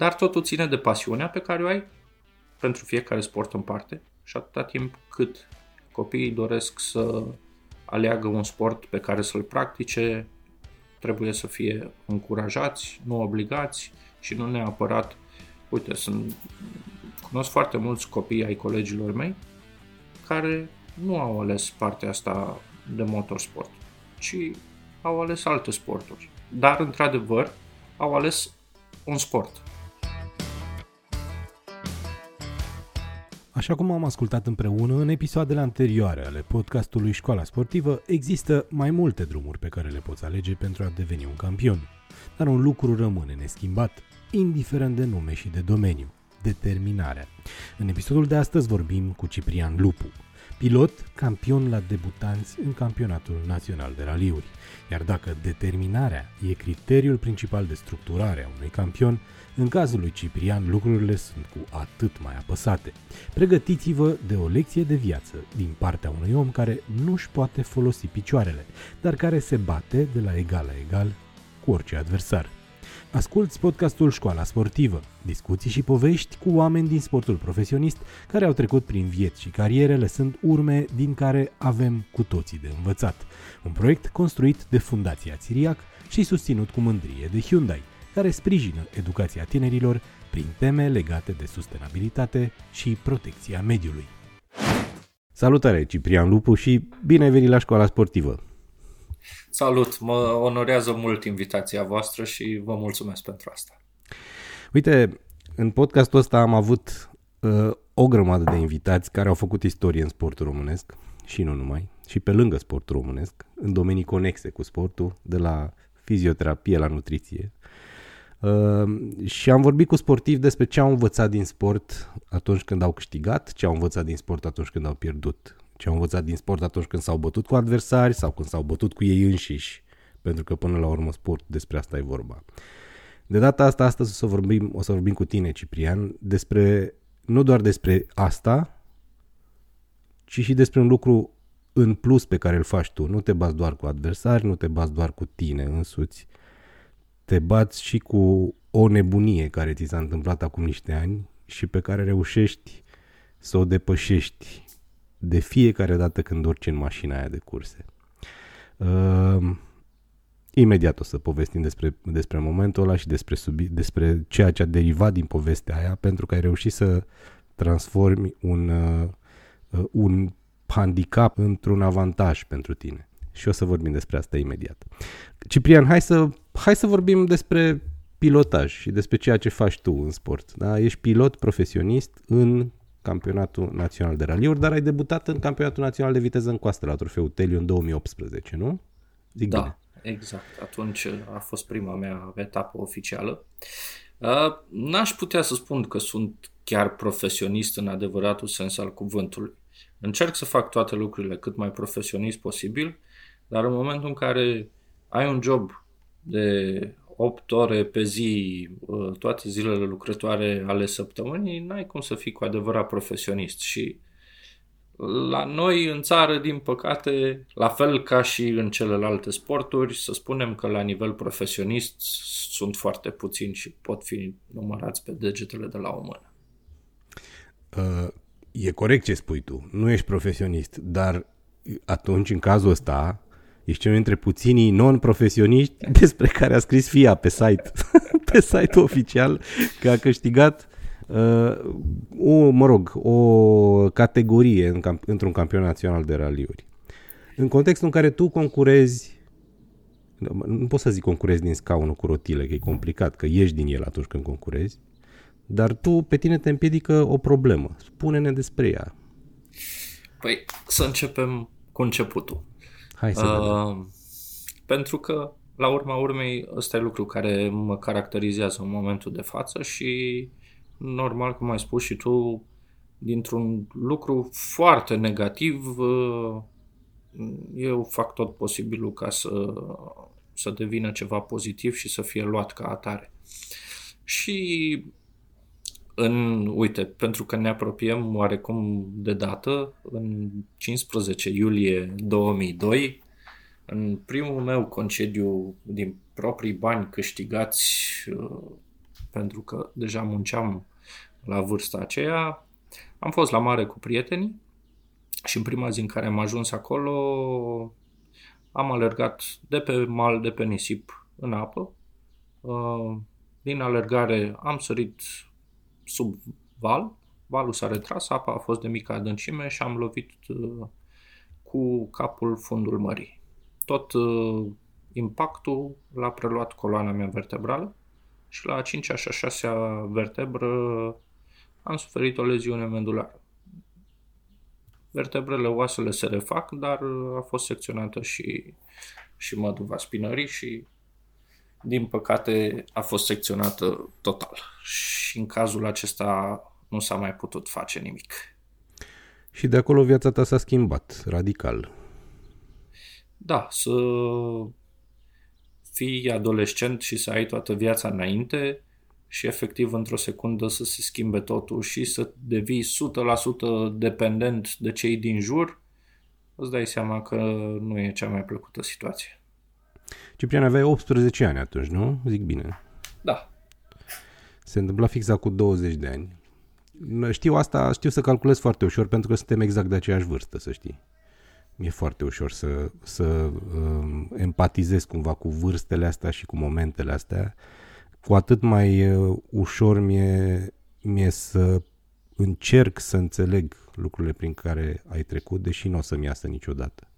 Dar totul ține de pasiunea pe care o ai pentru fiecare sport în parte și atâta timp cât copiii doresc să aleagă un sport pe care să-l practice, trebuie să fie încurajați, nu obligați și nu neapărat, uite, sunt, cunosc foarte mulți copii ai colegilor mei care nu au ales partea asta de motorsport, ci au ales alte sporturi. Dar, într-adevăr, au ales un sport. Așa cum am ascultat împreună în episoadele anterioare ale podcastului Școala Sportivă, există mai multe drumuri pe care le poți alege pentru a deveni un campion. Dar un lucru rămâne neschimbat, indiferent de nume și de domeniu, determinarea. În episodul de astăzi vorbim cu Ciprian Lupu, pilot campion la debutanți în campionatul național de raliuri. Iar dacă determinarea e criteriul principal de structurare a unui campion, în cazul lui Ciprian lucrurile sunt cu atât mai apăsate. Pregătiți-vă de o lecție de viață din partea unui om care nu își poate folosi picioarele, dar care se bate de la egal la egal cu orice adversar. Asculți podcastul Școala Sportivă, discuții și povești cu oameni din sportul profesionist care au trecut prin vieți și cariere lăsând urme din care avem cu toții de învățat. Un proiect construit de Fundația Țiriac și susținut cu mândrie de Hyundai, care sprijină educația tinerilor prin teme legate de sustenabilitate și protecția mediului. Salutare, Ciprian Lupu și bine ai venit la Școala Sportivă! Salut! Mă onorează mult invitația voastră și vă mulțumesc pentru asta. Uite, în podcastul ăsta am avut uh, o grămadă de invitați care au făcut istorie în sportul românesc și nu numai, și pe lângă sportul românesc, în domenii conexe cu sportul, de la fizioterapie la nutriție. Uh, și am vorbit cu sportivi despre ce au învățat din sport atunci când au câștigat, ce au învățat din sport atunci când au pierdut ce au învățat din sport atunci când s-au bătut cu adversari sau când s-au bătut cu ei înșiși, pentru că până la urmă sport despre asta e vorba. De data asta, astăzi o să vorbim, o să vorbim cu tine, Ciprian, despre, nu doar despre asta, ci și despre un lucru în plus pe care îl faci tu. Nu te bați doar cu adversari, nu te bați doar cu tine însuți. Te bați și cu o nebunie care ți s-a întâmplat acum niște ani și pe care reușești să o depășești de fiecare dată când urci în mașina aia de curse. Uh, imediat o să povestim despre, despre momentul ăla și despre, subi, despre ceea ce a derivat din povestea aia, pentru că ai reușit să transformi un, uh, un handicap într-un avantaj pentru tine. Și o să vorbim despre asta imediat. Ciprian, hai să, hai să vorbim despre pilotaj și despre ceea ce faci tu în sport. Da? Ești pilot profesionist în campionatul național de raliuri, dar ai debutat în campionatul național de viteză în coastă la trofeul Teliu în 2018, nu? Zic da, bine. exact. Atunci a fost prima mea etapă oficială. Uh, n-aș putea să spun că sunt chiar profesionist în adevăratul sens al cuvântului. Încerc să fac toate lucrurile cât mai profesionist posibil, dar în momentul în care ai un job de 8 ore pe zi, uh, toate zilele lucrătoare ale săptămânii, n-ai cum să fii cu adevărat profesionist. Și la noi în țară, din păcate, la fel ca și în celelalte sporturi, să spunem că la nivel profesionist sunt foarte puțini și pot fi numărați pe degetele de la o mână. Uh, e corect ce spui tu, nu ești profesionist, dar atunci, în cazul ăsta, Ești unul dintre puținii non-profesioniști despre care a scris FIA pe site, pe site oficial, că a câștigat uh, o, mă rog, o categorie în camp- într-un campionat național de raliuri. În contextul în care tu concurezi nu pot să zic concurezi din scaunul cu rotile, că e complicat, că ieși din el atunci când concurezi, dar tu, pe tine te împiedică o problemă. Spune-ne despre ea. Păi, să începem cu începutul. Hai să uh, Pentru că, la urma urmei, ăsta e lucru care mă caracterizează în momentul de față și, normal, cum ai spus și tu, dintr-un lucru foarte negativ, uh, eu fac tot posibilul ca să, să devină ceva pozitiv și să fie luat ca atare. Și în, uite, pentru că ne apropiem oarecum de dată, în 15 iulie 2002, în primul meu concediu din proprii bani câștigați uh, pentru că deja munceam la vârsta aceea. Am fost la mare cu prietenii și în prima zi în care am ajuns acolo am alergat de pe mal, de pe nisip în apă. Uh, din alergare am sărit sub val, valul s-a retras, apa a fost de mică adâncime și am lovit uh, cu capul fundul mării. Tot uh, impactul l-a preluat coloana mea vertebrală și la a 5-a și a 6-a vertebră am suferit o leziune medulară. Vertebrele, oasele se refac, dar a fost secționată și, și măduva spinării și din păcate a fost secționată total. Și în cazul acesta nu s-a mai putut face nimic. Și de acolo viața ta s-a schimbat radical. Da, să fii adolescent și să ai toată viața înainte și efectiv într-o secundă să se schimbe totul și să devii 100% dependent de cei din jur, îți dai seama că nu e cea mai plăcută situație. Ciprian, aveai 18 ani atunci, nu? Zic bine. Da. Se întâmpla fix cu 20 de ani. Știu asta, știu să calculez foarte ușor pentru că suntem exact de aceeași vârstă, să știi. Mi-e foarte ușor să, să um, empatizez cumva cu vârstele astea și cu momentele astea. Cu atât mai uh, ușor mi-e, mi-e să încerc să înțeleg lucrurile prin care ai trecut, deși nu o să-mi iasă niciodată.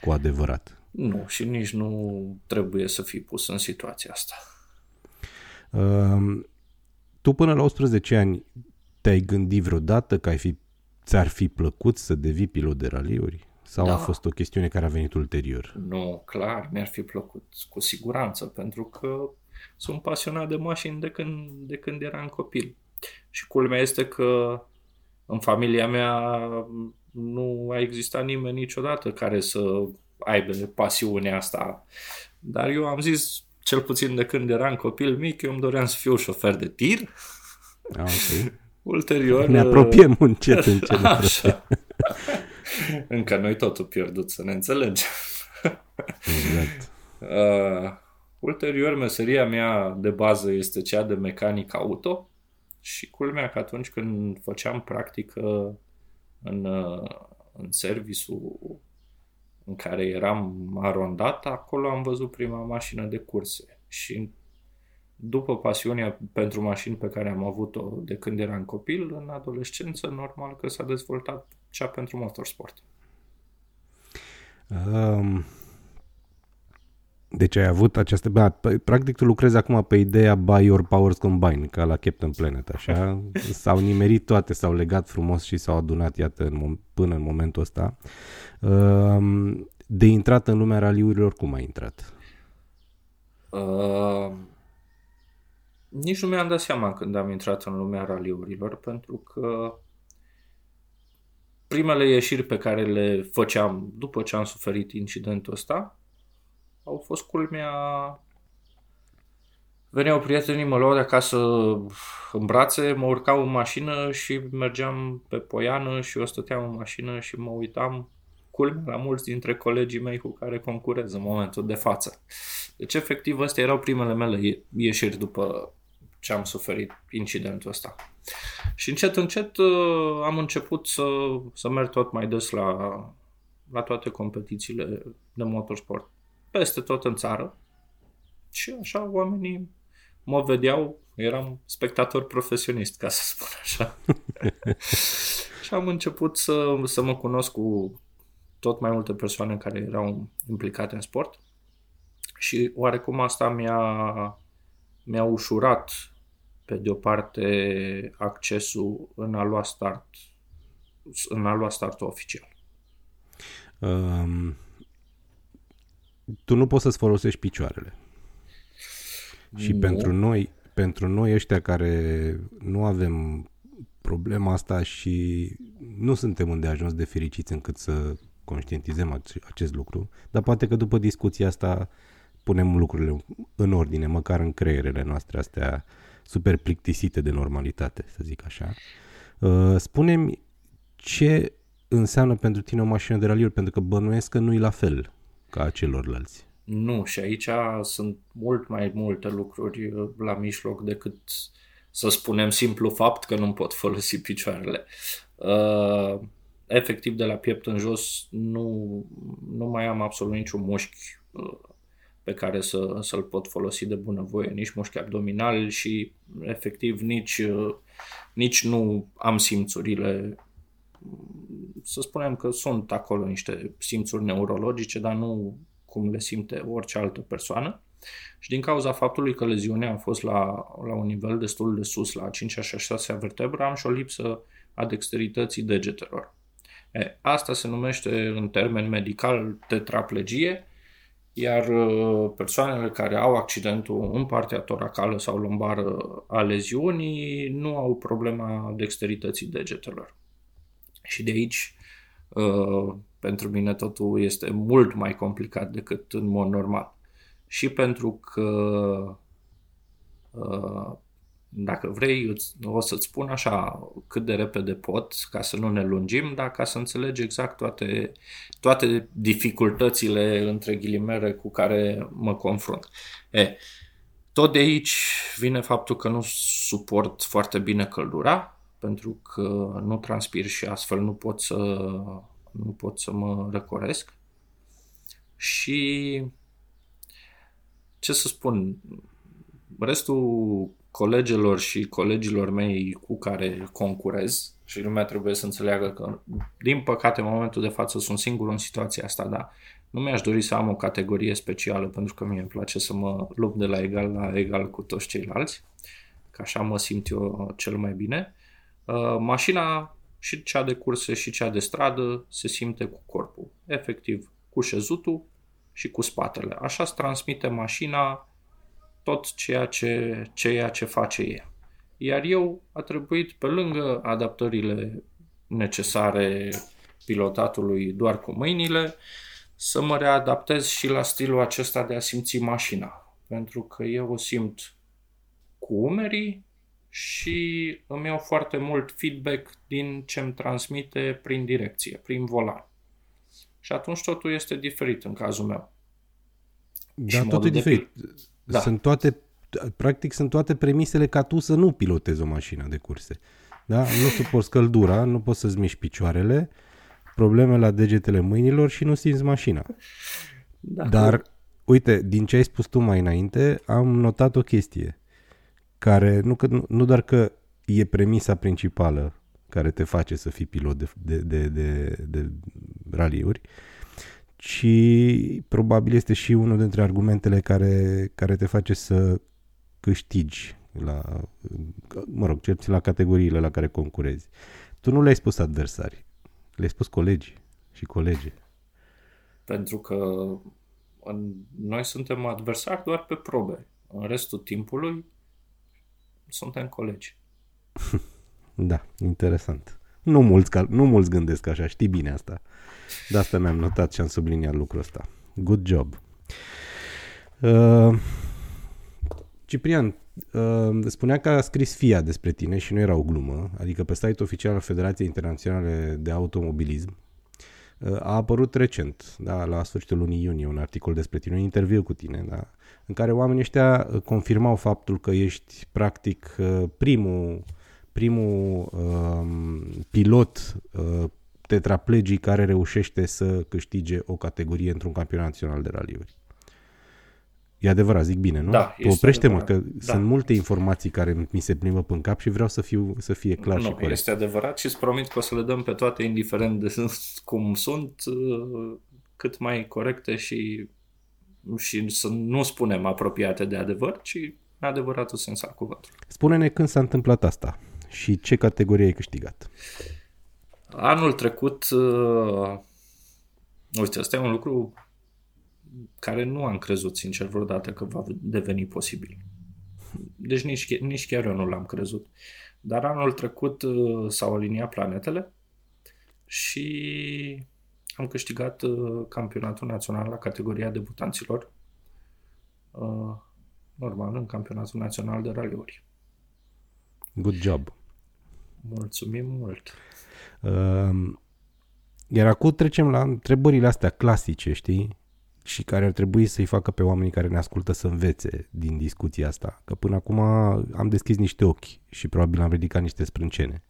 Cu adevărat. Nu, și nici nu trebuie să fii pus în situația asta. Uh, tu până la 18 ani te-ai gândit vreodată că ai fi, ți-ar fi plăcut să devii pilot de raliuri? Sau da. a fost o chestiune care a venit ulterior? Nu, clar, mi-ar fi plăcut, cu siguranță, pentru că sunt pasionat de mașini de când, de când eram copil. Și culmea este că în familia mea nu a existat nimeni niciodată care să aibă pasiunea asta. Dar eu am zis, cel puțin de când eram copil mic, eu îmi doream să fiu șofer de tir. Ah, okay. Ulterior... Ne apropiem încet, încet. Așa. Încă noi totul pierdut, să ne înțelegem. exact. Uh, ulterior, meseria mea de bază este cea de mecanic auto și culmea că atunci când făceam practică în, uh, în serviciul în care eram arondat, acolo am văzut prima mașină de curse și după pasiunea pentru mașini pe care am avut-o de când eram copil, în adolescență, normal că s-a dezvoltat cea pentru motorsport. Um, deci ai avut această... Bă, practic tu lucrezi acum pe ideea Buy Your Powers Combine, ca la Captain Planet, așa? S-au nimerit toate, s-au legat frumos și s-au adunat, iată, în, până în momentul ăsta. Um, de intrat în lumea raliurilor, cum ai intrat? Uh, nici nu mi-am dat seama când am intrat în lumea raliurilor, pentru că primele ieșiri pe care le făceam după ce am suferit incidentul ăsta au fost culmea veneau prietenii, mă luau de acasă în brațe, mă urcau în mașină și mergeam pe poiană și eu stăteam în mașină și mă uitam culmea la mulți dintre colegii mei cu care concurez în momentul de față. Deci, efectiv, astea erau primele mele ieșiri după ce am suferit incidentul ăsta. Și încet, încet uh, am început să, să merg tot mai des la, la toate competițiile de motorsport, peste tot în țară. Și așa oamenii mă vedeau, eram spectator profesionist, ca să spun așa. și am început să, să mă cunosc cu tot mai multe persoane care erau implicate în sport și oarecum asta mi-a, mi-a ușurat pe de o parte, accesul în a lua start, în a lua startul oficial. Um, tu nu poți să-ți folosești picioarele. Și nu. pentru noi, pentru noi ăștia care nu avem problema asta și nu suntem unde ajuns de fericiți încât să conștientizăm acest lucru, dar poate că după discuția asta punem lucrurile în ordine, măcar în creierele noastre astea super plictisite de normalitate, să zic așa. Uh, spune-mi ce înseamnă pentru tine o mașină de raliuri, pentru că bănuiesc că nu e la fel ca celorlalți. Nu, și aici sunt mult mai multe lucruri uh, la mijloc decât să spunem simplu fapt că nu pot folosi picioarele. Uh, efectiv, de la piept în jos nu, nu mai am absolut niciun mușchi uh, pe care să, să-l pot folosi de bunăvoie, nici mușchi abdominali și efectiv nici, uh, nici nu am simțurile să spunem că sunt acolo niște simțuri neurologice, dar nu cum le simte orice altă persoană. Și din cauza faptului că leziunea a fost la, la un nivel destul de sus, la 5 și 6 vertebră, am și o lipsă a dexterității degetelor. E, asta se numește în termen medical tetraplegie, iar uh, persoanele care au accidentul în partea toracală sau lombară a leziunii nu au problema dexterității degetelor. Și de aici, uh, pentru mine totul este mult mai complicat decât în mod normal. Și pentru că uh, dacă vrei, o să-ți spun așa cât de repede pot, ca să nu ne lungim, dar ca să înțelegi exact toate, toate dificultățile, între ghilimere, cu care mă confrunt. E, tot de aici vine faptul că nu suport foarte bine căldura, pentru că nu transpir și astfel nu pot să, nu pot să mă răcoresc. Și ce să spun, restul colegilor și colegilor mei cu care concurez și lumea trebuie să înțeleagă că, din păcate, în momentul de față sunt singur în situația asta, dar nu mi-aș dori să am o categorie specială pentru că mie îmi place să mă lupt de la egal la egal cu toți ceilalți, că așa mă simt eu cel mai bine. Uh, mașina și cea de curse și cea de stradă se simte cu corpul, efectiv cu șezutul și cu spatele. Așa se transmite mașina tot ceea ce, ceea ce face ea. Iar eu a trebuit, pe lângă adaptările necesare pilotatului doar cu mâinile, să mă readaptez și la stilul acesta de a simți mașina. Pentru că eu o simt cu umerii și îmi iau foarte mult feedback din ce îmi transmite prin direcție, prin volan. Și atunci totul este diferit în cazul meu. Da, totul e diferit. Da. Sunt toate, practic sunt toate premisele ca tu să nu pilotezi o mașină de curse. Da? Nu suporți căldura, nu poți să-ți miști picioarele, probleme la degetele mâinilor și nu simți mașina. Da. Dar, uite, din ce ai spus tu mai înainte, am notat o chestie care nu, că, nu, nu doar că e premisa principală care te face să fii pilot de, de, de, de, de raliuri, ci probabil este și unul dintre argumentele care, care te face să câștigi la, mă rog, cel la categoriile la care concurezi. Tu nu le-ai spus adversari, le-ai spus colegi și colege. Pentru că noi suntem adversari doar pe probe. În restul timpului suntem colegi. da, interesant. Nu mulți, nu mulți gândesc așa, știi bine asta. De asta mi-am notat și am subliniat lucrul ăsta. Good job. Uh, Ciprian, uh, spunea că a scris FIA despre tine și nu era o glumă, adică pe site oficial al Federației Internaționale de Automobilism uh, a apărut recent, da, la sfârșitul lunii iunie, un articol despre tine, un interviu cu tine, da, în care oamenii ăștia uh, confirmau faptul că ești practic uh, primul, primul uh, pilot uh, tetraplegii care reușește să câștige o categorie într-un campionat național de raliuri. E adevărat, zic bine, nu? Da, Oprește-mă, că da. sunt multe informații care mi se plimbă în cap și vreau să, fiu, să fie clar nu, și corect. Este adevărat și îți promit că o să le dăm pe toate, indiferent de cum sunt, uh, cât mai corecte și, și să nu spunem apropiate de adevăr, ci adevăratul sens al cuvântului. Spune-ne când s-a întâmplat asta și ce categorie ai câștigat. Anul trecut, uh, uite, ăsta e un lucru care nu am crezut sincer vreodată că va deveni posibil. Deci nici, nici chiar eu nu l-am crezut. Dar anul trecut uh, s-au aliniat planetele și am câștigat uh, campionatul național la categoria debutanților. Uh, normal, în campionatul național de raliuri. Good job! Mulțumim mult! Uh, iar acum trecem la întrebările astea clasice, știi? Și care ar trebui să-i facă pe oamenii care ne ascultă să învețe din discuția asta. Că până acum am deschis niște ochi și probabil am ridicat niște sprâncene.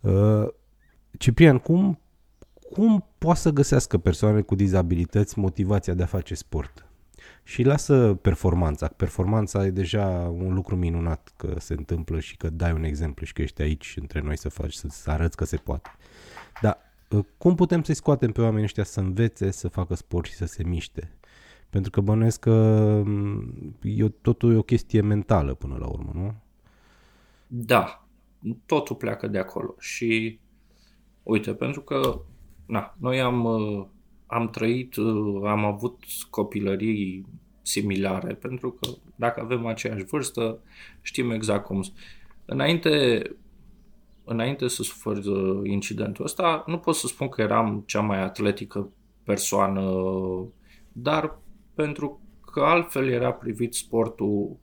Uh, Ciprian, cum, cum poate să găsească persoane cu dizabilități motivația de a face sport? Și lasă performanța. Performanța e deja un lucru minunat că se întâmplă și că dai un exemplu și că ești aici între noi să faci, să arăți că se poate. Dar uh, cum putem să-i scoatem pe oamenii ăștia să învețe, să facă sport și să se miște? Pentru că bănuiesc că mm, e, totul e o chestie mentală până la urmă, nu? Da, totul pleacă de acolo și uite, pentru că na, noi am, uh, am trăit, uh, am avut copilării similare, pentru că dacă avem aceeași vârstă, știm exact cum. Înainte, înainte să sufăr uh, incidentul ăsta, nu pot să spun că eram cea mai atletică persoană, dar pentru că altfel era privit sportul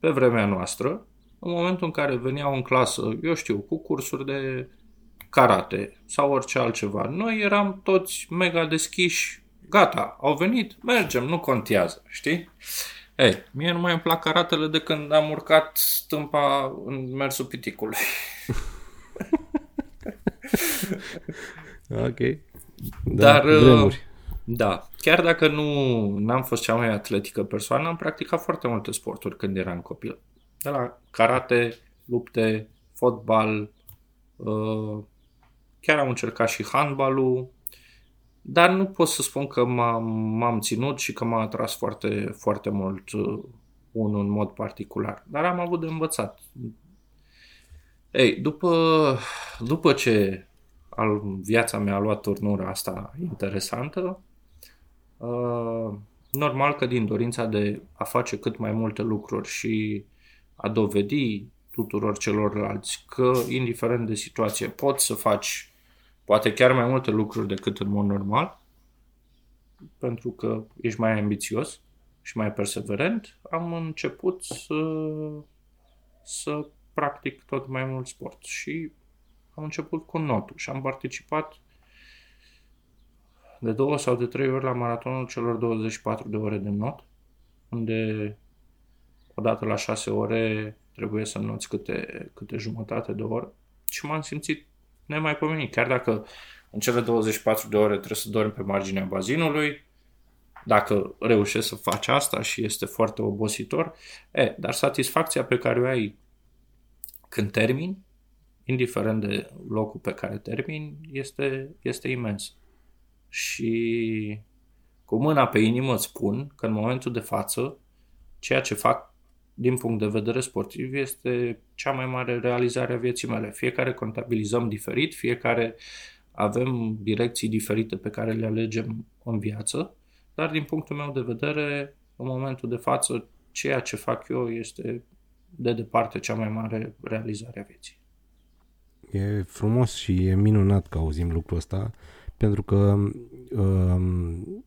pe vremea noastră, în momentul în care veneau în clasă, eu știu, cu cursuri de karate sau orice altceva, noi eram toți mega deschiși, gata, au venit, mergem, nu contează, știi? Ei, mie nu mai îmi plac karatele de când am urcat stâmpa în mersul piticului. ok. Da, Dar, vremuri. da, chiar dacă nu am fost cea mai atletică persoană, am practicat foarte multe sporturi când eram copil. De la karate, lupte, fotbal, uh, chiar am încercat și handbalul, dar nu pot să spun că m-am, m-am ținut și că m-a atras foarte, foarte mult uh, unul în mod particular. Dar am avut de învățat. Ei, după, după ce al, viața mea a luat turnura asta interesantă, uh, normal că din dorința de a face cât mai multe lucruri și a dovedi tuturor celorlalți că, indiferent de situație, poți să faci poate chiar mai multe lucruri decât în mod normal, pentru că ești mai ambițios și mai perseverent, am început să, să practic tot mai mult sport și am început cu notul și am participat de două sau de trei ori la maratonul celor 24 de ore de not, unde odată la șase ore trebuie să noți câte, câte jumătate de oră și m-am simțit nemaipomenit. Chiar dacă în cele 24 de ore trebuie să dormi pe marginea bazinului, dacă reușești să faci asta și este foarte obositor, e, dar satisfacția pe care o ai când termin, indiferent de locul pe care termin, este, este imens. Și cu mâna pe inimă îți spun că în momentul de față, ceea ce fac din punct de vedere sportiv, este cea mai mare realizare a vieții mele. Fiecare contabilizăm diferit, fiecare avem direcții diferite pe care le alegem în viață, dar din punctul meu de vedere, în momentul de față, ceea ce fac eu este de departe cea mai mare realizare a vieții. E frumos și e minunat că auzim lucrul ăsta, pentru că um,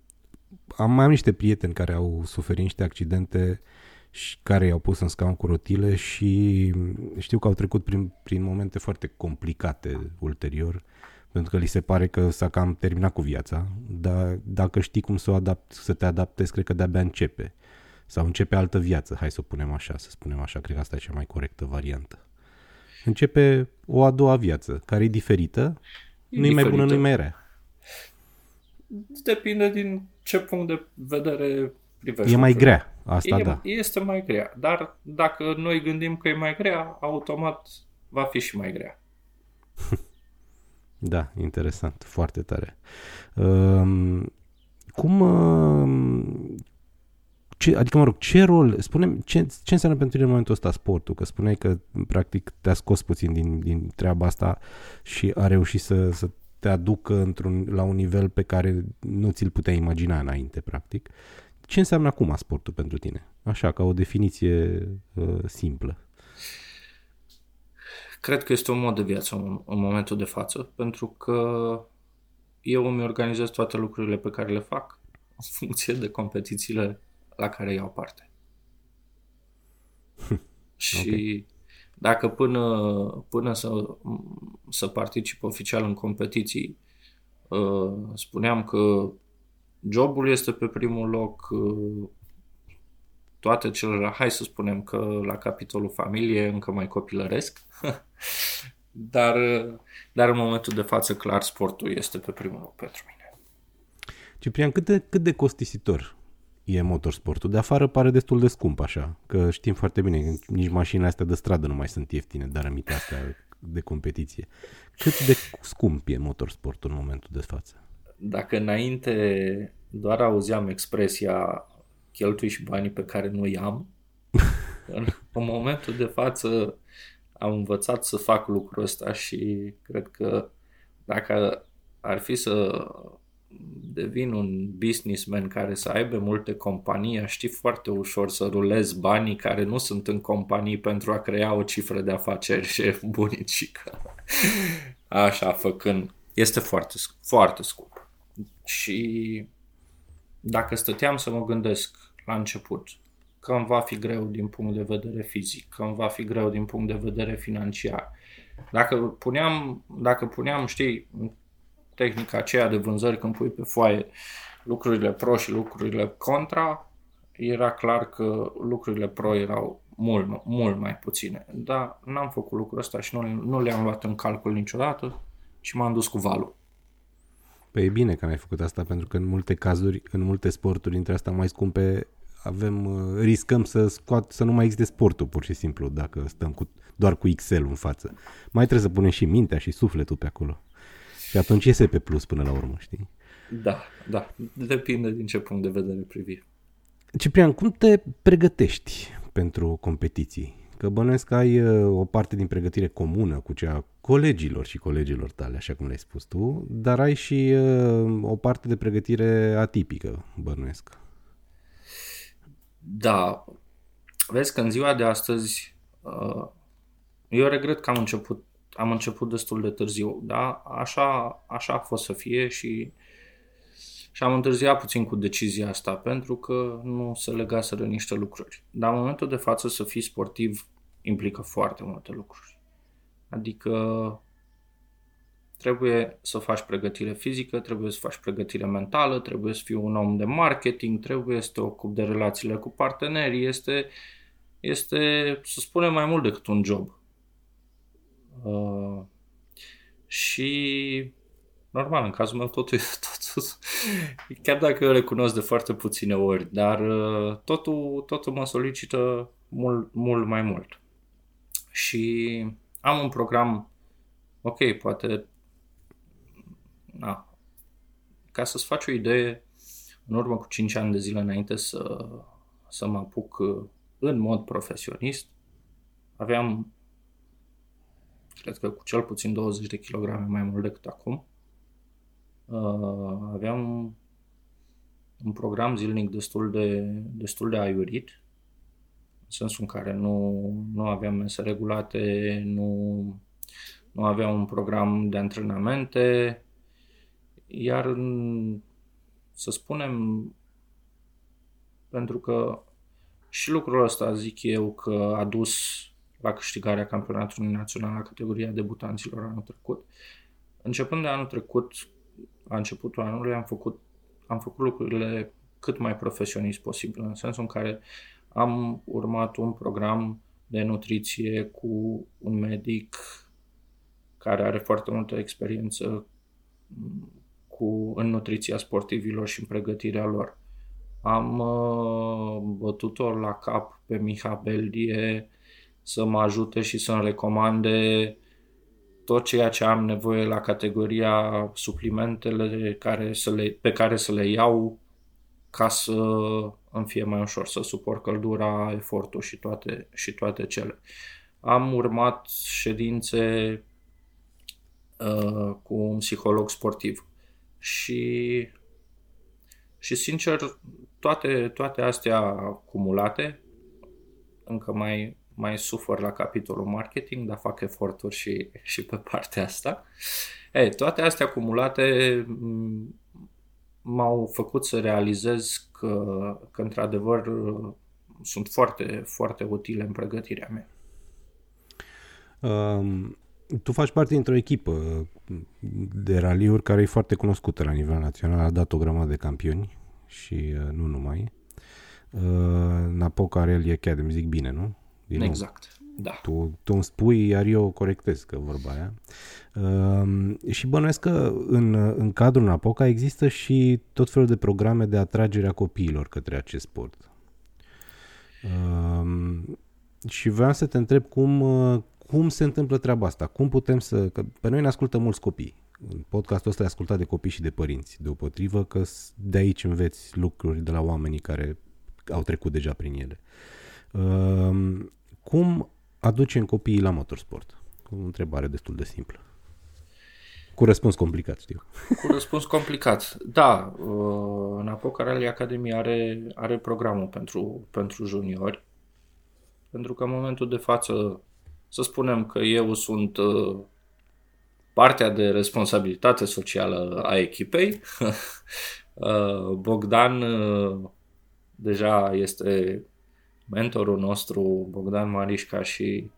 am mai am niște prieteni care au suferit niște accidente și care i-au pus în scaun cu rotile și știu că au trecut prin, prin momente foarte complicate ulterior, pentru că li se pare că s-a cam terminat cu viața, dar dacă știi cum să, o adapt, să te adaptezi, cred că de-abia începe. Sau începe altă viață, hai să o punem așa, să spunem așa, cred că asta e cea mai corectă variantă. Începe o a doua viață, care e diferită, e nu-i mai bună, nu-i mai rea. Depinde din ce punct de vedere privești. E mai grea, asta e, da. Este mai grea, dar dacă noi gândim că e mai grea, automat va fi și mai grea. da, interesant, foarte tare. Um, cum, um, ce, adică, mă rog, ce rol, spune ce, ce înseamnă pentru tine în momentul ăsta sportul? Că spuneai că, practic, te-a scos puțin din, din treaba asta și a reușit să, să te aducă într-un, la un nivel pe care nu ți-l puteai imagina înainte, practic. Ce înseamnă acum sportul pentru tine? Așa, ca o definiție uh, simplă. Cred că este un mod de viață în, în momentul de față, pentru că eu îmi organizez toate lucrurile pe care le fac în funcție de competițiile la care iau parte. Și okay. dacă până, până să, să particip oficial în competiții, uh, spuneam că jobul este pe primul loc, uh, toate celelalte, hai să spunem că la capitolul familie încă mai copilăresc, dar, uh, dar în momentul de față clar sportul este pe primul loc pentru mine. Ciprian, cât de, cât de costisitor e motorsportul? De afară pare destul de scump așa, că știm foarte bine că nici mașinile astea de stradă nu mai sunt ieftine, dar amite astea de competiție. Cât de scump e motorsportul în momentul de față? Dacă înainte doar auzeam expresia cheltui și banii pe care nu i-am, în, în momentul de față am învățat să fac lucrul ăsta și cred că dacă ar fi să devin un businessman care să aibă multe companii, aș ști foarte ușor să rulez banii care nu sunt în companii pentru a crea o cifră de afaceri și bunicică. Așa, făcând. Este foarte, foarte scump. Și dacă stăteam să mă gândesc la început că îmi va fi greu din punct de vedere fizic, că îmi va fi greu din punct de vedere financiar, dacă puneam, dacă puneam, știi, tehnica aceea de vânzări când pui pe foaie lucrurile pro și lucrurile contra, era clar că lucrurile pro erau mult, mult mai puține. Dar n-am făcut lucrul ăsta și nu, nu le-am luat în calcul niciodată și m-am dus cu valul. Păi e bine că n-ai făcut asta, pentru că în multe cazuri, în multe sporturi dintre astea mai scumpe, avem, uh, riscăm să, scoat, să nu mai existe sportul, pur și simplu, dacă stăm cu, doar cu Excel în față. Mai trebuie să punem și mintea și sufletul pe acolo. Și atunci iese pe plus până la urmă, știi? Da, da. Depinde din ce punct de vedere privi. Ciprian, cum te pregătești pentru competiții? Că bănuiesc că ai uh, o parte din pregătire comună cu cea colegilor și colegilor tale, așa cum le-ai spus tu, dar ai și uh, o parte de pregătire atipică, bănuiesc. Da. Vezi că în ziua de astăzi uh, eu regret că am început am început destul de târziu, da? Așa, așa a fost să fie și, și am întârziat puțin cu decizia asta pentru că nu se legaseră niște lucruri. Dar în momentul de față să fii sportiv implică foarte multe lucruri. Adică trebuie să faci pregătire fizică, trebuie să faci pregătire mentală, trebuie să fii un om de marketing, trebuie să te ocupi de relațiile cu partenerii, este, este să spunem, mai mult decât un job. Uh, și normal, în cazul meu totul, totul chiar dacă eu recunosc de foarte puține ori, dar uh, totul, totul mă solicită mult, mult mai mult. Și am un program, ok, poate, na, ca să-ți faci o idee, în urmă cu 5 ani de zile înainte să, să mă apuc uh, în mod profesionist, aveam cred că cu cel puțin 20 de kilograme mai mult decât acum. Uh, aveam un program zilnic destul de, destul de aiurit, în sensul în care nu, nu aveam mese regulate, nu, nu aveam un program de antrenamente, iar în, să spunem, pentru că și lucrul ăsta zic eu că a dus la câștigarea campionatului național la categoria debutanților anul trecut. Începând de anul trecut, la începutul anului, am făcut, am făcut lucrurile cât mai profesionist posibil, în sensul în care am urmat un program de nutriție cu un medic care are foarte multă experiență cu, în nutriția sportivilor și în pregătirea lor. Am uh, bătut-o la cap pe Miha Beldie, să mă ajute și să-mi recomande tot ceea ce am nevoie la categoria suplimentele care să le, pe care să le iau ca să îmi fie mai ușor să suport căldura, efortul și toate, și toate cele. Am urmat ședințe uh, cu un psiholog sportiv și și sincer toate, toate astea acumulate încă mai mai sufăr la capitolul marketing, dar fac eforturi și, și pe partea asta. Ei, toate astea acumulate m-au făcut să realizez că, că într-adevăr sunt foarte, foarte utile în pregătirea mea. Um, tu faci parte dintr-o echipă de raliuri care e foarte cunoscută la nivel național, a dat o grămadă de campioni și uh, nu numai. Uh, Napoca Rally Academy, zic bine, nu? Din exact. Da. Tu, tu îmi spui, iar eu corectez că vorba aia. Uh, și bănuiesc că în, în cadrul Napoca există și tot felul de programe de atragere a copiilor către acest sport. Uh, și vreau să te întreb cum, uh, cum se întâmplă treaba asta? Cum putem să... Că pe noi ne ascultă mulți copii. Podcastul ăsta e ascultat de copii și de părinți, deopotrivă că de aici înveți lucruri de la oamenii care au trecut deja prin ele. Uh, cum aducem copiii la motorsport? O întrebare destul de simplă. Cu răspuns complicat, știu. Cu răspuns complicat. Da, uh, Napoca Rally Academy are, are programul pentru, pentru juniori, pentru că în momentul de față, să spunem că eu sunt uh, partea de responsabilitate socială a echipei. Uh, Bogdan deja este mentorul nostru, Bogdan Marișca și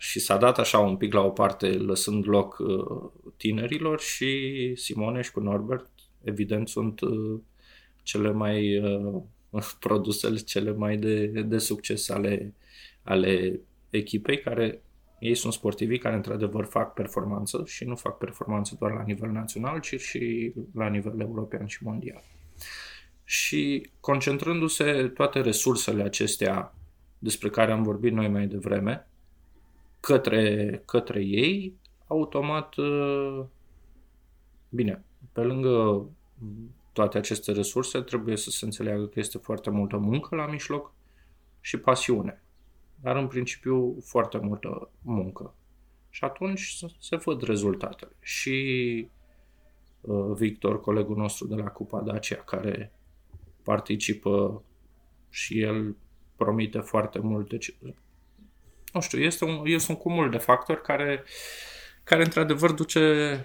și s-a dat așa un pic la o parte, lăsând loc uh, tinerilor și Simoneș și cu Norbert, evident, sunt uh, cele mai uh, produsele cele mai de, de succes ale, ale echipei, care ei sunt sportivi care într-adevăr fac performanță și nu fac performanță doar la nivel național, ci și la nivel european și mondial. Și concentrându-se toate resursele acestea despre care am vorbit noi mai devreme, către, către ei, automat, uh, bine, pe lângă toate aceste resurse, trebuie să se înțeleagă că este foarte multă muncă la mijloc și pasiune. Dar în principiu foarte multă muncă. Și atunci se văd rezultatele. Și uh, Victor, colegul nostru de la Cupa Dacia, care participă și el promite foarte multe nu știu, este un, este un cumul de factori care, care într-adevăr duce,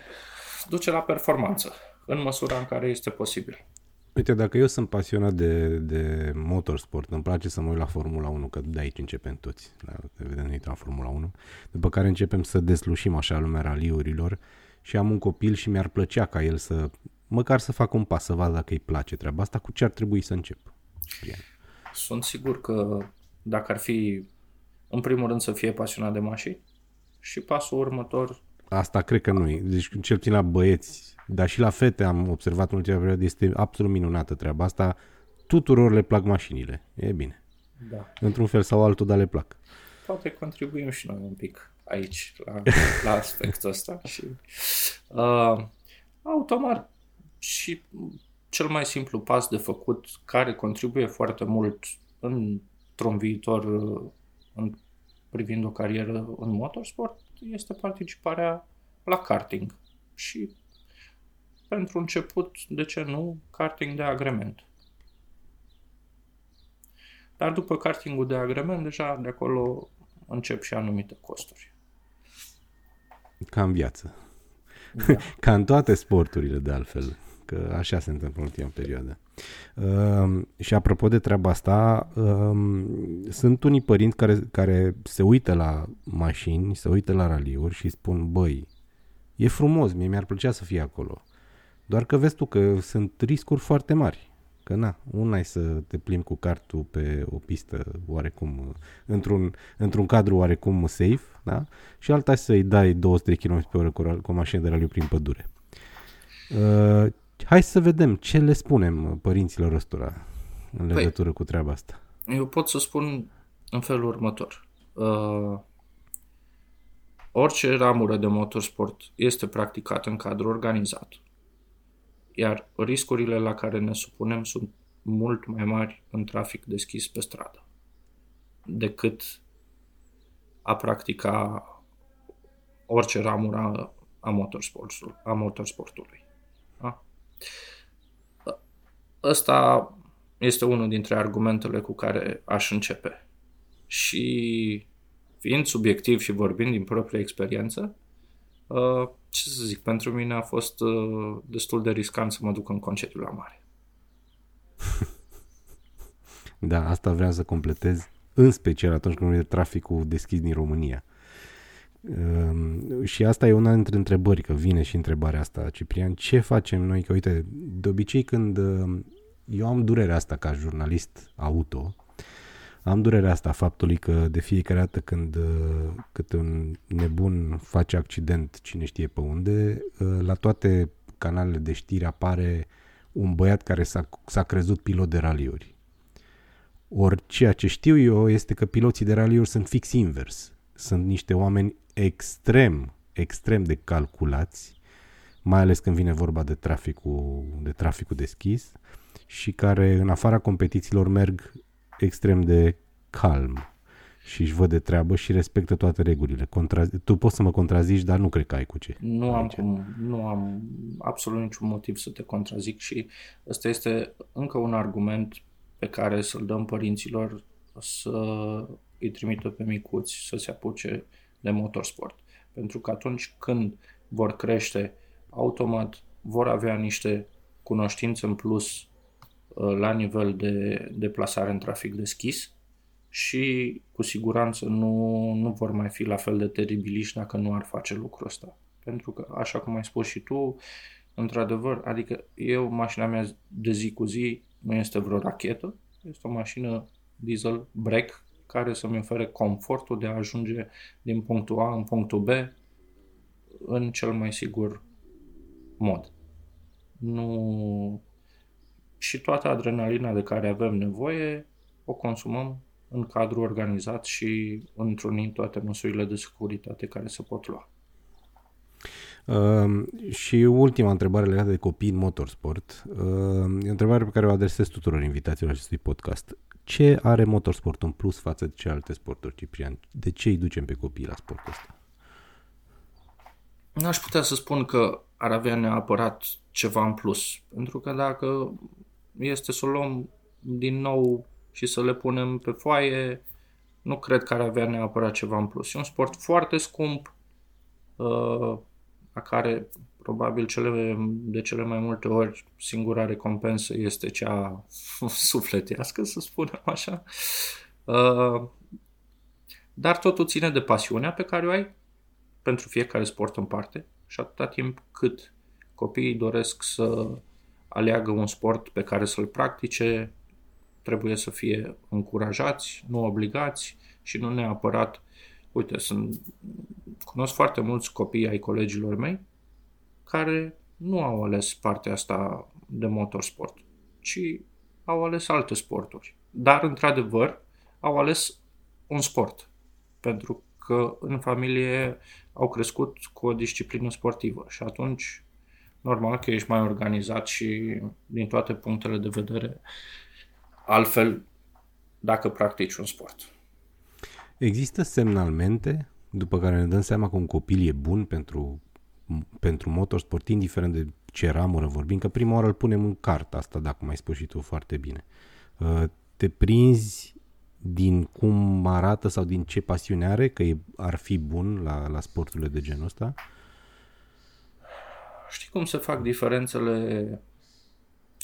duce la performanță în măsura în care este posibil. Uite, dacă eu sunt pasionat de, de motorsport, îmi place să mă uit la Formula 1, că de aici începem toți, la, vedem la Formula 1, după care începem să deslușim așa lumea raliurilor și am un copil și mi-ar plăcea ca el să, măcar să facă un pas, să vadă dacă îi place treaba asta, cu ce ar trebui să încep. Sunt sigur că dacă ar fi în primul rând să fie pasionat de mașini și pasul următor... Asta cred că nu e. Deci cel puțin la băieți, dar și la fete am observat în ultima perioadă, este absolut minunată treaba asta. Tuturor le plac mașinile. E bine. Da. Într-un fel sau altul, dar le plac. Poate contribuim și noi un pic aici, la, la aspectul ăsta. Și, uh, automat și cel mai simplu pas de făcut, care contribuie foarte mult într-un viitor în, privind o carieră în motorsport este participarea la karting. Și pentru început, de ce nu, karting de agrement. Dar după kartingul de agrement, deja de acolo încep și anumite costuri. Ca în viață. Da. Ca în toate sporturile, de altfel că așa se întâmplă în ultima perioadă. Uh, și apropo de treaba asta, uh, sunt unii părinți care, care se uită la mașini, se uită la raliuri și spun, băi, e frumos, mie mi-ar plăcea să fie acolo. Doar că vezi tu că sunt riscuri foarte mari. Că na, una e să te plimbi cu cartul pe o pistă oarecum, într-un, într-un cadru oarecum safe, da? Și alta e să-i dai 200 km pe oră cu, cu o mașină de raliu prin pădure. Uh, Hai să vedem ce le spunem uh, părinților ăstora în păi, legătură păi, cu treaba asta. Eu pot să spun în felul următor. Uh, orice ramură de motorsport este practicată în cadru organizat. Iar riscurile la care ne supunem sunt mult mai mari în trafic deschis pe stradă decât a practica orice ramură a motorsportului. A motorsportului. Da? Ăsta este unul dintre argumentele cu care aș începe. Și fiind subiectiv și vorbind din propria experiență, uh, ce să zic, pentru mine a fost uh, destul de riscant să mă duc în concediu la mare. Da, asta vreau să completez, în special atunci când e traficul deschis din România. Uh, și asta e una dintre întrebări, că vine și întrebarea asta, Ciprian. Ce facem noi? Că uite, de obicei când uh, eu am durerea asta ca jurnalist auto, am durerea asta faptului că de fiecare dată când uh, cât un nebun face accident, cine știe pe unde, uh, la toate canalele de știri apare un băiat care s-a, s-a crezut pilot de raliuri. Ori ceea ce știu eu este că piloții de raliuri sunt fix invers. Sunt niște oameni extrem, extrem de calculați, mai ales când vine vorba de traficul, de traficul deschis și care în afara competițiilor merg extrem de calm și își văd de treabă și respectă toate regulile. Contra... Tu poți să mă contrazici, dar nu cred că ai cu ce. Nu am, cum, nu am absolut niciun motiv să te contrazic și ăsta este încă un argument pe care să-l dăm părinților să îi trimită pe micuți să se apuce de motorsport. Pentru că atunci când vor crește, automat vor avea niște cunoștințe în plus uh, la nivel de deplasare în trafic deschis și cu siguranță nu, nu vor mai fi la fel de teribiliști dacă nu ar face lucrul ăsta. Pentru că, așa cum ai spus și tu, într-adevăr, adică eu, mașina mea de zi cu zi nu este vreo rachetă, este o mașină diesel break care să-mi ofere confortul de a ajunge din punctul A în punctul B în cel mai sigur mod. Nu... Și toată adrenalina de care avem nevoie o consumăm în cadru organizat și întrunind toate măsurile de securitate care se pot lua. Uh, și ultima întrebare legată de copii în motorsport. Uh, e o întrebare pe care o adresez tuturor invitațiilor acestui podcast. Ce are motorsportul în plus față de celelalte sporturi, Ciprian? De ce îi ducem pe copii la sportul ăsta? N-aș putea să spun că ar avea neapărat ceva în plus. Pentru că dacă este să o luăm din nou și să le punem pe foaie, nu cred că ar avea neapărat ceva în plus. E un sport foarte scump, uh, la care probabil cele, de cele mai multe ori singura recompensă este cea sufletească, să spunem așa. Uh, dar totul ține de pasiunea pe care o ai pentru fiecare sport în parte și atâta timp cât copiii doresc să aleagă un sport pe care să-l practice, trebuie să fie încurajați, nu obligați și nu neapărat, uite, sunt, cunosc foarte mulți copii ai colegilor mei care nu au ales partea asta de motorsport, ci au ales alte sporturi. Dar, într-adevăr, au ales un sport, pentru că în familie au crescut cu o disciplină sportivă și atunci normal că ești mai organizat și din toate punctele de vedere altfel dacă practici un sport. Există semnalmente după care ne dăm seama că un copil e bun pentru, pentru motorsport, indiferent de ce ramură vorbim, că prima oară îl punem în cartă asta, dacă mai spui și tu foarte bine. Uh, te prinzi din cum arată sau din ce pasiune are, că ar fi bun la, la sporturile de genul ăsta? Știi cum se fac diferențele?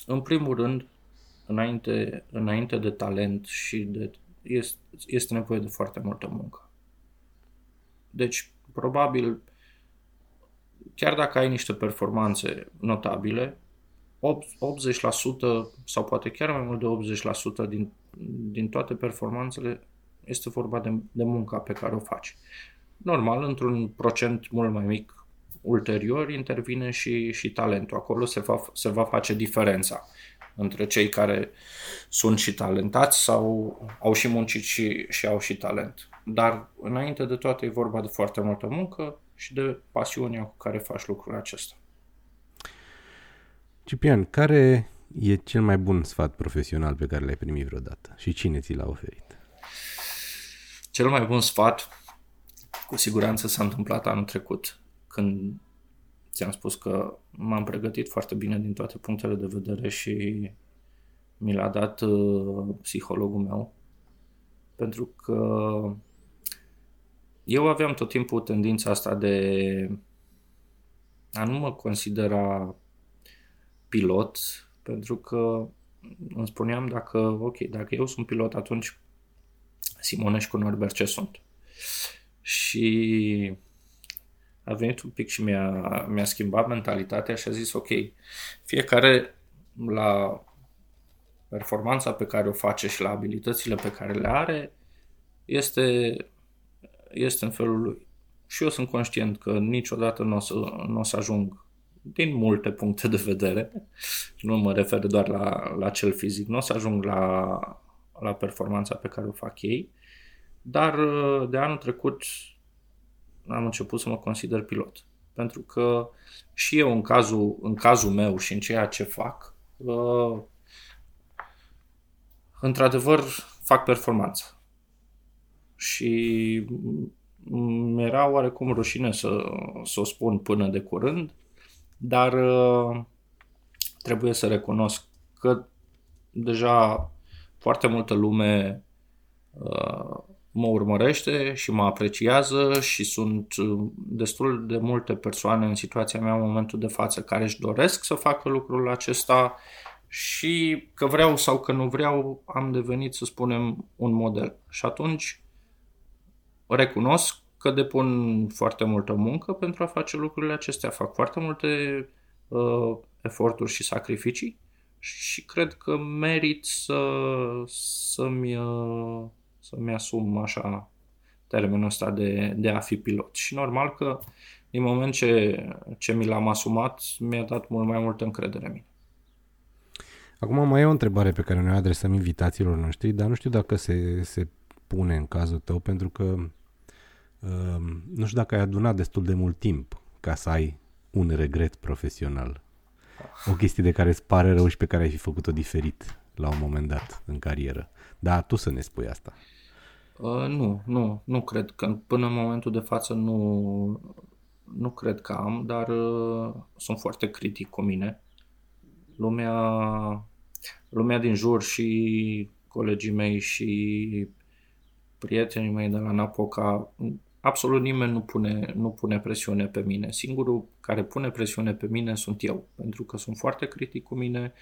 În primul rând, înainte, înainte de talent și de, este, este nevoie de foarte multă muncă. Deci, probabil, chiar dacă ai niște performanțe notabile, 80% sau poate chiar mai mult de 80% din, din toate performanțele este vorba de, de munca pe care o faci. Normal, într-un procent mult mai mic ulterior intervine și, și talentul. Acolo se va, se va face diferența între cei care sunt și talentați sau au și muncit și, și au și talent. Dar înainte de toate e vorba de foarte multă muncă și de pasiunea cu care faci lucrul acesta. Ciprian, care e cel mai bun sfat profesional pe care l-ai primit vreodată și cine ți l-a oferit? Cel mai bun sfat cu siguranță s-a întâmplat anul trecut când ți-am spus că m-am pregătit foarte bine din toate punctele de vedere și mi l-a dat uh, psihologul meu pentru că eu aveam tot timpul tendința asta de a nu mă considera pilot pentru că îmi spuneam dacă, ok, dacă eu sunt pilot, atunci Simonești cu Norbert ce sunt. Și a venit un pic și mi-a, mi-a schimbat mentalitatea și a zis ok, fiecare la performanța pe care o face și la abilitățile pe care le are este, este în felul lui. Și eu sunt conștient că niciodată nu o să, n-o să ajung din multe puncte de vedere, nu mă refer doar la, la cel fizic, nu o să ajung la, la performanța pe care o fac ei, dar de anul trecut am început să mă consider pilot. Pentru că și eu în cazul, în cazul meu și în ceea ce fac, uh, într-adevăr fac performanță. Și mi-era oarecum rușine să, să o spun până de curând, dar uh, trebuie să recunosc că deja foarte multă lume uh, mă urmărește și mă apreciază și sunt uh, destul de multe persoane în situația mea în momentul de față care își doresc să facă lucrul acesta și că vreau sau că nu vreau am devenit, să spunem, un model. Și atunci recunosc că depun foarte multă muncă pentru a face lucrurile acestea, fac foarte multe uh, eforturi și sacrificii și cred că merit să, să-mi, uh, să-mi asum așa termenul ăsta de, de a fi pilot. Și normal că din moment ce, ce mi l-am asumat, mi-a dat mult mai multă încredere în mine. Acum mai e o întrebare pe care noi adresăm invitațiilor noștri, dar nu știu dacă se, se pune în cazul tău, pentru că uh, nu știu dacă ai adunat destul de mult timp ca să ai un regret profesional. O chestie de care îți pare rău și pe care ai fi făcut-o diferit la un moment dat în carieră. Dar tu să ne spui asta. Uh, nu, nu, nu cred că până în momentul de față nu, nu cred că am, dar uh, sunt foarte critic cu mine. Lumea lumea din jur și colegii mei și prietenii mei de la Napoca, absolut nimeni nu pune, nu pune presiune pe mine. Singurul care pune presiune pe mine sunt eu, pentru că sunt foarte critic cu mine,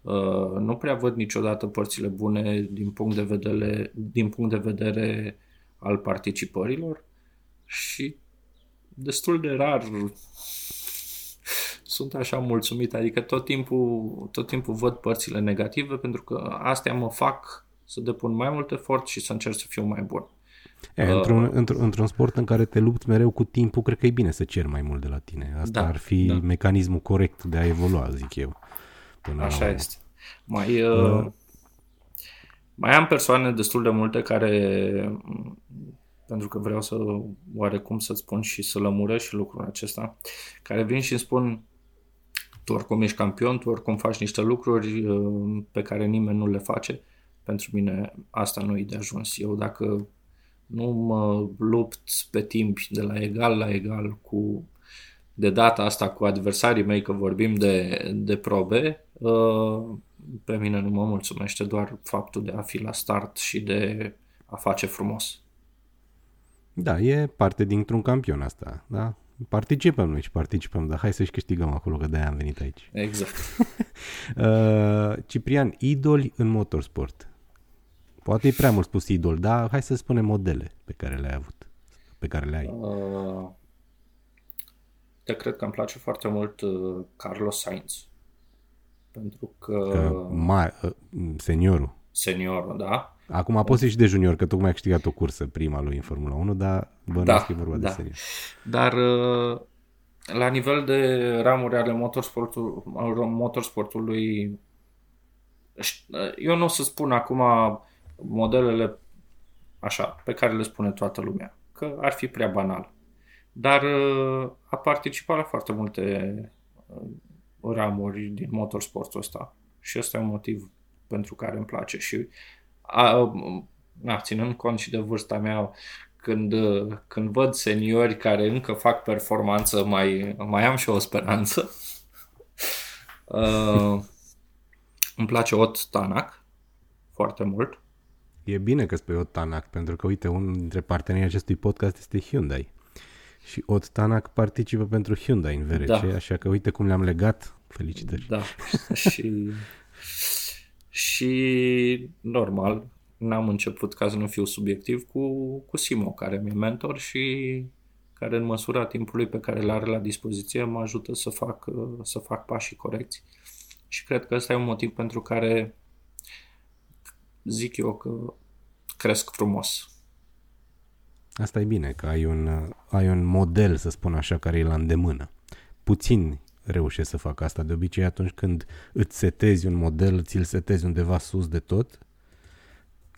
uh, nu prea văd niciodată părțile bune din punct de vedere, din punct de vedere al participărilor și destul de rar sunt așa mulțumit, adică tot timpul, tot timpul văd părțile negative pentru că astea mă fac să depun mai mult efort și să încerc să fiu mai bun. E, uh, într-un, într- într-un sport în care te lupți mereu cu timpul, cred că e bine să ceri mai mult de la tine. Asta da, ar fi da. mecanismul corect de a evolua, zic eu. Până Așa la este. Mai, uh, uh, mai am persoane destul de multe care, pentru că vreau să oarecum să spun și să lămuresc și lucrul acesta, care vin și îmi spun tu oricum ești campion, tu oricum faci niște lucruri uh, pe care nimeni nu le face. Pentru mine asta nu e de ajuns. Eu dacă nu mă lupt pe timp de la egal la egal cu de data asta cu adversarii mei că vorbim de, de probe, uh, pe mine nu mă mulțumește doar faptul de a fi la start și de a face frumos. Da, e parte dintr-un campion asta, da? Participăm noi și participăm, dar hai să-și câștigăm acolo, că de-aia am venit aici. Exact. uh, Ciprian, idoli în motorsport. Poate e prea mult spus idol, dar hai să spunem modele pe care le-ai avut, pe care le ai. Uh, te cred că îmi place foarte mult uh, Carlos Sainz. Pentru că... Uh, ma, uh, seniorul. Seniorul, da. Acum poți și de junior, că tocmai a câștigat o cursă prima lui în Formula 1, dar bănuiesc da, că e vorba da. de senior. Dar uh, la nivel de ramuri ale motorsportul, motorsportului, uh, eu nu o să spun acum modelele așa, pe care le spune toată lumea, că ar fi prea banal. Dar uh, a participat la foarte multe ramuri din motorsportul ăsta și ăsta e un motiv pentru care îmi place și a, a, ținând cont și de vârsta mea, când, când văd seniori care încă fac performanță, mai, mai am și o speranță. Uh, îmi place Ot Tanak foarte mult. E bine că spui Ot Tanak, pentru că, uite, unul dintre partenerii acestui podcast este Hyundai. Și Ot Tanak participă pentru Hyundai în VRC, da. așa că uite cum le-am legat. Felicitări. Da, și și normal n-am început ca să nu fiu subiectiv cu, cu Simo, care mi-e mentor și care în măsura timpului pe care îl are la dispoziție mă ajută să fac, să fac pașii corecți. Și cred că ăsta e un motiv pentru care zic eu că cresc frumos. Asta e bine, că ai un, ai un model, să spun așa, care e la îndemână. Puțini reușesc să facă asta. De obicei, atunci când îți setezi un model, ți-l setezi undeva sus de tot,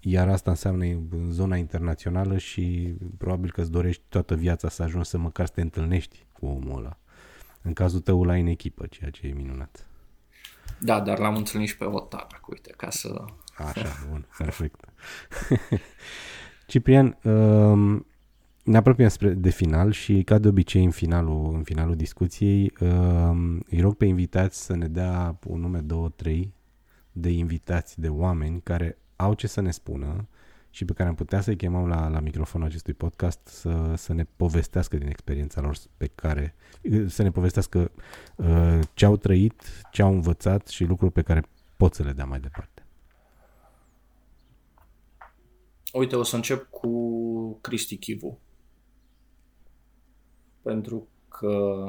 iar asta înseamnă în zona internațională și probabil că îți dorești toată viața să ajungi să măcar să te întâlnești cu omul ăla. În cazul tău la în echipă, ceea ce e minunat. Da, dar l-am întâlnit și pe Otara, uite, ca să... Așa, bun, perfect. Ciprian, um, ne apropiem spre de final și ca de obicei în finalul, în finalul discuției um, îi rog pe invitați să ne dea un nume, două, trei de invitați, de oameni care au ce să ne spună și pe care am putea să-i chemăm la, la microfonul acestui podcast să, să ne povestească din experiența lor pe care, să ne povestească uh, ce au trăit, ce au învățat și lucruri pe care pot să le dea mai departe. Uite, o să încep cu Cristi Chivu. Pentru că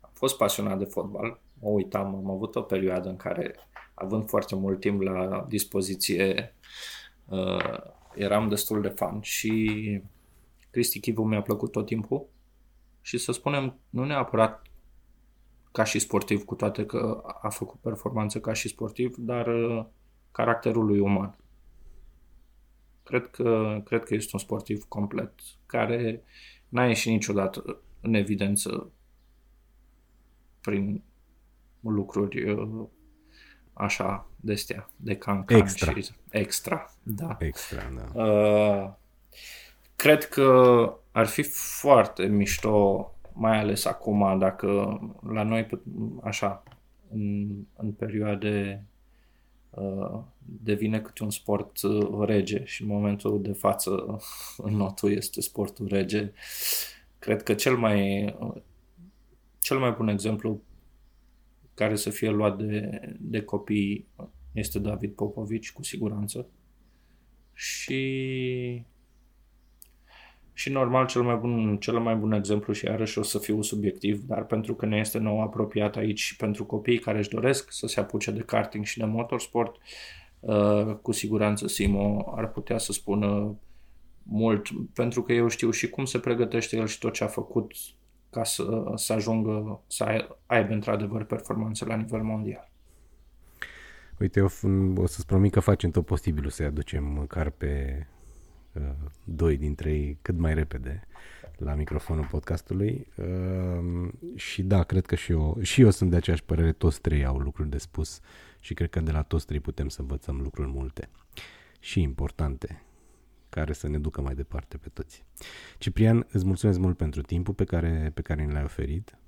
am fost pasionat de fotbal, mă uitam, am avut o perioadă în care, având foarte mult timp la dispoziție, uh, eram destul de fan și Cristi Chivu mi-a plăcut tot timpul și să spunem, nu neapărat ca și sportiv, cu toate că a făcut performanță ca și sportiv, dar uh, caracterul lui uman. Cred că, cred că este un sportiv complet, care n-a ieșit niciodată în evidență prin lucruri uh, așa de stea, de cancan extra. și extra, da. Extra, da. Uh, cred că ar fi foarte mișto, mai ales acum, dacă la noi, așa, în, în perioade uh, devine câte un sport uh, rege și în momentul de față notul este sportul rege. Cred că cel mai, cel mai bun exemplu care să fie luat de, de copii este David Popovici, cu siguranță. Și și normal cel mai bun, cel mai bun exemplu și iarăși o să fiu subiectiv, dar pentru că ne este nou apropiat aici și pentru copiii care își doresc să se apuce de karting și de motorsport, uh, cu siguranță Simo ar putea să spună mult, pentru că eu știu și cum se pregătește el și tot ce a făcut ca să, să ajungă, să aibă într-adevăr performanțe la nivel mondial. Uite, eu o să-ți promit că facem tot posibilul să-i aducem măcar pe uh, doi dintre ei cât mai repede la microfonul podcastului uh, și da, cred că și eu, și eu sunt de aceeași părere, toți trei au lucruri de spus și cred că de la toți trei putem să învățăm lucruri multe și importante care să ne ducă mai departe pe toți. Ciprian, îți mulțumesc mult pentru timpul pe care, pe care ne l-ai oferit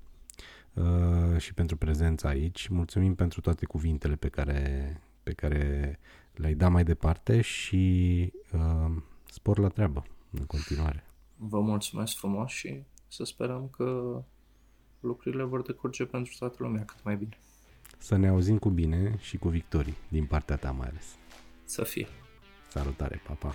uh, și pentru prezența aici. Mulțumim pentru toate cuvintele pe care, pe care le-ai dat mai departe și uh, spor la treabă în continuare. Vă mulțumesc frumos și să sperăm că lucrurile vor decurge pentru toată lumea cât mai bine. Să ne auzim cu bine și cu victorii, din partea ta mai ales. Să fie. Salutare, pa, pa.